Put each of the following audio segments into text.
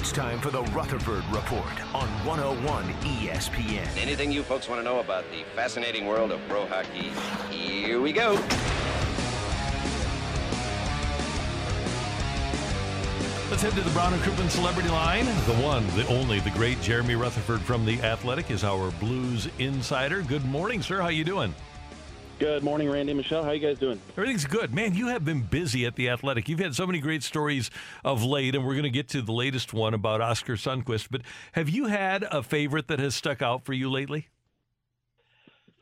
It's time for the Rutherford Report on 101 ESPN. Anything you folks want to know about the fascinating world of pro hockey? Here we go. Let's head to the Brown and Crouppen Celebrity Line. The one, the only, the great Jeremy Rutherford from The Athletic is our Blues insider. Good morning, sir. How you doing? Good morning, Randy Michelle. How you guys doing? Everything's good. Man, you have been busy at The Athletic. You've had so many great stories of late, and we're going to get to the latest one about Oskar Sundqvist. But have you had a favorite that has stuck out for you lately?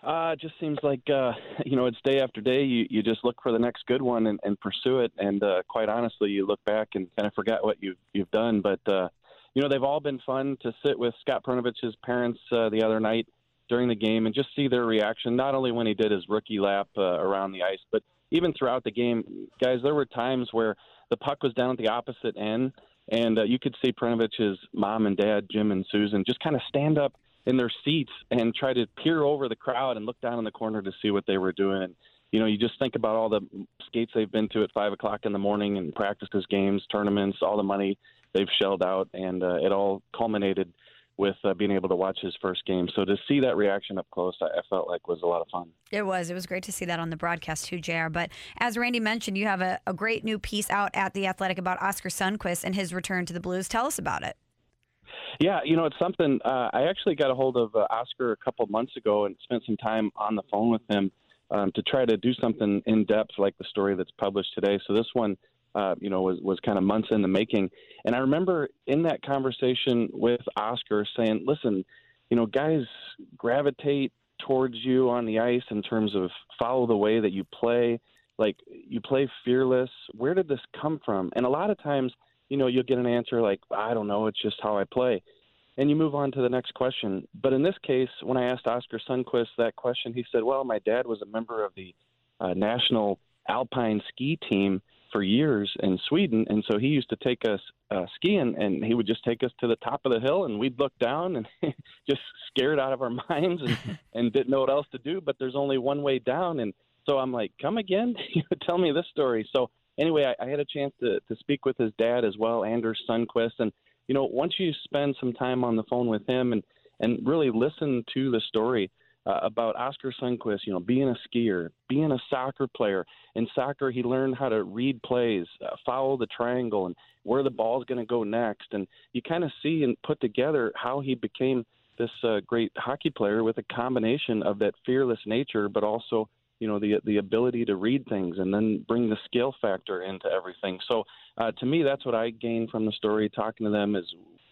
Uh, it just seems like uh, you know it's day after day. You you just look for the next good one and, and pursue it. And uh, quite honestly, you look back and kind of forget what you've you've done. But uh, you know they've all been fun to sit with Scott Perunovich's parents uh, the other night during the game and just see their reaction. Not only when he did his rookie lap uh, around the ice, but even throughout the game, guys. There were times where the puck was down at the opposite end, and uh, you could see Perunovich's mom and dad, Jim and Susan, just kind of stand up in their seats and try to peer over the crowd and look down in the corner to see what they were doing. And, you know, you just think about all the skates they've been to at five o'clock in the morning and practices, games, tournaments, all the money they've shelled out, and uh, it all culminated with uh, being able to watch his first game. So to see that reaction up close, I, I, felt like was a lot of fun. It was. It was great to see that on the broadcast too, JR. But as Randy mentioned, you have a, a great new piece out at The Athletic about Oskar Sundqvist and his return to the Blues. Tell us about it. Yeah, you know, it's something. Uh, I actually got a hold of uh, Oskar a couple of months ago and spent some time on the phone with him um, to try to do something in depth like the story that's published today. So this one, uh, you know, was was kind of months in the making. And I remember in that conversation with Oskar saying, "Listen, you know, guys gravitate towards you on the ice in terms of follow the way that you play. Like you play fearless. Where did this come from?" And a lot of times you know, you'll get an answer like, I don't know, it's just how I play. And you move on to the next question. But in this case, when I asked Oskar Sundqvist that question, he said, Well, my dad was a member of the uh, national alpine ski team for years in Sweden. And so he used to take us uh, skiing and he would just take us to the top of the hill and we'd look down and just scared out of our minds and, and didn't know what else to do. But there's only one way down. And so I'm like, come again? Tell me this story. So anyway, I, I had a chance to, to speak with his dad as well, Anders Sundqvist. And, you know, once you spend some time on the phone with him and, and really listen to the story uh, about Oskar Sundqvist, you know, being a skier, being a soccer player. In soccer, he learned how to read plays, uh, follow the triangle, and where the ball is going to go next. And you kind of see and put together how he became this uh, great hockey player with a combination of that fearless nature, but also you know the the ability to read things and then bring the skill factor into everything. So uh, to me, that's what I gain from the story. Talking to them is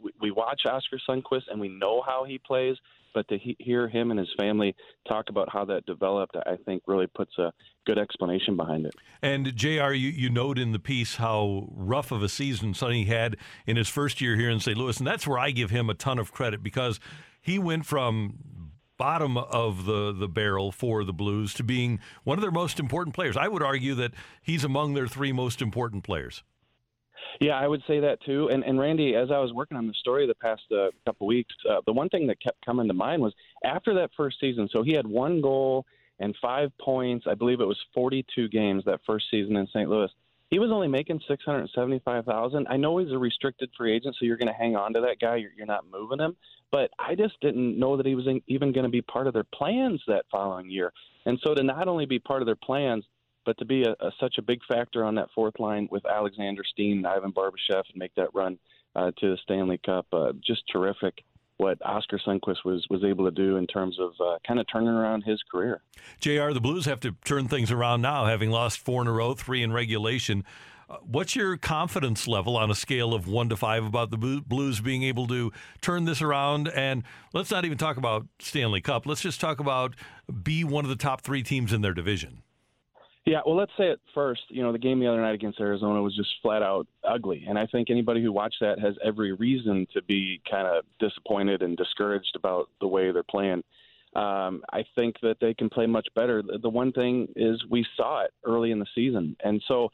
we, we watch Oskar Sundqvist and we know how he plays, but to he, hear him and his family talk about how that developed, I think really puts a good explanation behind it. And Jr., you, you note in the piece how rough of a season Sonny had in his first year here in St. Louis, and that's where I give him a ton of credit because he went from bottom of the, the barrel for the Blues to being one of their most important players. I would argue that he's among their three most important players. Yeah, I would say that too. And and Randy, as I was working on the story the past uh, couple weeks, uh, the one thing that kept coming to mind was after that first season. So he had one goal and five points. I believe it was 42 games that first season in St. Louis. He was only making 675,000. I know he's a restricted free agent, so you're going to hang on to that guy. You're, you're not moving him but I just didn't know that he was in, even going to be part of their plans that following year. And so to not only be part of their plans, but to be a, a, such a big factor on that fourth line with Alexander Steen and Ivan Barbashev and make that run uh, to the Stanley Cup, uh, just terrific. What Oskar Sundqvist was was able to do in terms of uh, kind of turning around his career. Jr. The Blues have to turn things around now, having lost four in a row, three in regulation. Uh, what's your confidence level on a scale of one to five about the Blues being able to turn this around? And let's not even talk about Stanley Cup. Let's just talk about be one of the top three teams in their division. Yeah, well, let's say it first. You know, the game the other night against Arizona was just flat out ugly, and I think anybody who watched that has every reason to be kind of disappointed and discouraged about the way they're playing. Um, I think that they can play much better. The one thing is we saw it early in the season, and so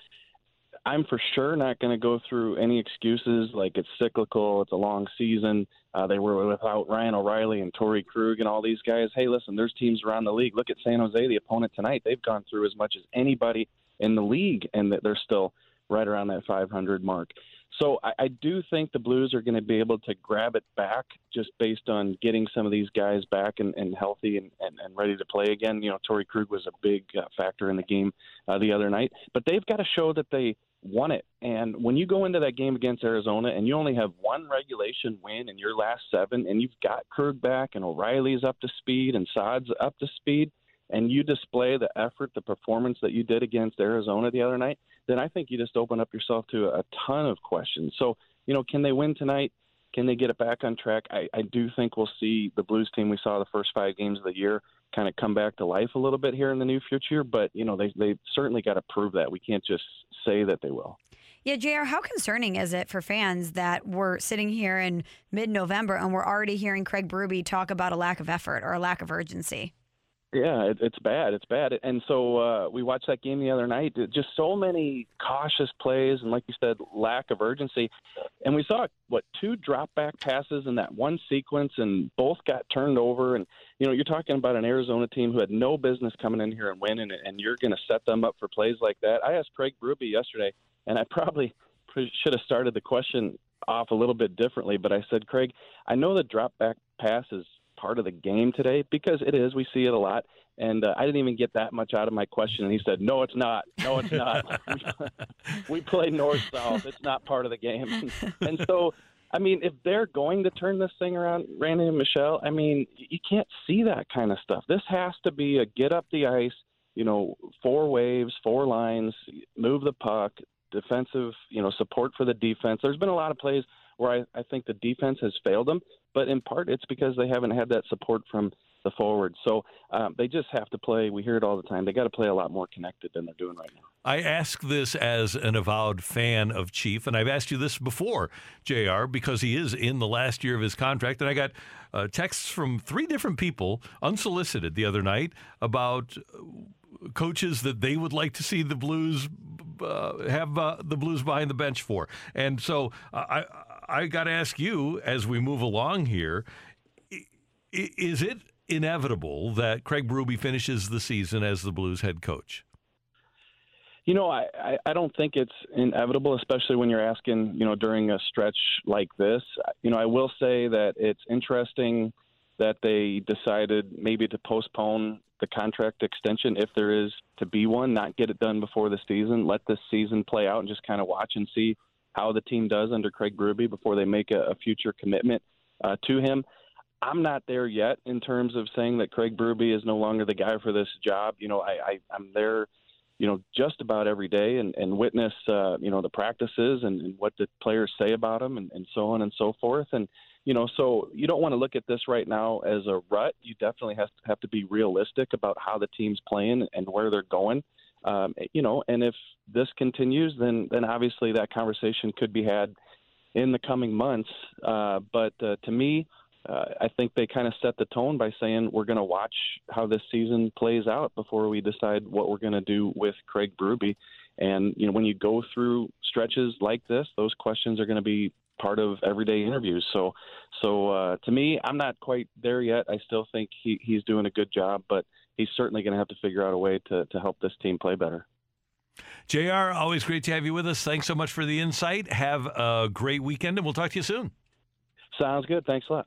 I'm for sure not going to go through any excuses like it's cyclical, it's a long season. Uh, they were without Ryan O'Reilly and Torey Krug and all these guys. Hey, listen, there's teams around the league. Look at San Jose, the opponent tonight. They've gone through as much as anybody in the league, and they're still right around that 500 mark. So I, I do think the Blues are going to be able to grab it back just based on getting some of these guys back and, and healthy and, and, and ready to play again. You know, Torey Krug was a big uh, factor in the game uh, the other night, but they've got to show that they won it. And when you go into that game against Arizona and you only have one regulation win in your last seven, and you've got Krug back and O'Reilly's up to speed and Saad's up to speed, and you display the effort, the performance that you did against Arizona the other night, then I think you just open up yourself to a ton of questions. So, you know, can they win tonight? Can they get it back on track? I, I do think we'll see the Blues team we saw the first five games of the year kind of come back to life a little bit here in the new future. But you know, they they certainly got to prove that. We can't just say that they will. Yeah, JR, how concerning is it for fans that we're sitting here in mid November and we're already hearing Craig Berube talk about a lack of effort or a lack of urgency? Yeah, it, it's bad. It's bad. And so uh, we watched that game the other night. Just so many cautious plays, and like you said, lack of urgency. And we saw what two drop back passes in that one sequence, and both got turned over. And you know, you're talking about an Arizona team who had no business coming in here and winning, and you're going to set them up for plays like that. I asked Craig Berube yesterday, and I probably should have started the question off a little bit differently, but I said, Craig, I know the drop back pass is part of the game today because it is. We see it a lot. And uh, I didn't even get that much out of my question. And he said, No, it's not. No, it's not. we play north south. It's not part of the game. and so, I mean, if they're going to turn this thing around, Randy and Michelle, I mean, you can't see that kind of stuff. This has to be a get up the ice, you know, four waves, four lines, move the puck, defensive, you know, support for the defense. There's been a lot of plays where I, I think the defense has failed them, but in part it's because they haven't had that support from the forward. So um, they just have to play. We hear it all the time. They got to play a lot more connected than they're doing right now. I ask this as an avowed fan of Chief, and I've asked you this before, Jr. Because he is in the last year of his contract, and I got uh, texts from three different people, unsolicited, the other night about coaches that they would like to see the Blues uh, have uh, the Blues behind the bench for. And so I I got to ask you as we move along here, is it inevitable that Craig Berube finishes the season as the Blues head coach? You know, I, I don't think it's inevitable, especially when you're asking, you know, during a stretch like this. You know, I will say that it's interesting that they decided maybe to postpone the contract extension if there is to be one, not get it done before the season, let this season play out and just kind of watch and see how the team does under Craig Berube before they make a, a future commitment uh, to him. I'm not there yet in terms of saying that Craig Berube is no longer the guy for this job. You know, I, I I'm there, you know, just about every day and, and witness, uh, you know, the practices and, and what the players say about him and, and so on and so forth. And you know, so you don't want to look at this right now as a rut. You definitely have to have to be realistic about how the team's playing and where they're going. Um, you know, and if this continues, then then obviously that conversation could be had in the coming months. Uh, but uh, to me, uh, I think they kind of set the tone by saying we're going to watch how this season plays out before we decide what we're going to do with Craig Berube. And you know, when you go through stretches like this, those questions are going to be part of everyday interviews. So, so uh, to me, I'm not quite there yet. I still think he, he's doing a good job, but he's certainly going to have to figure out a way to, to help this team play better. JR, always great to have you with us. Thanks so much for the insight. Have a great weekend, and we'll talk to you soon. Sounds good. Thanks a lot.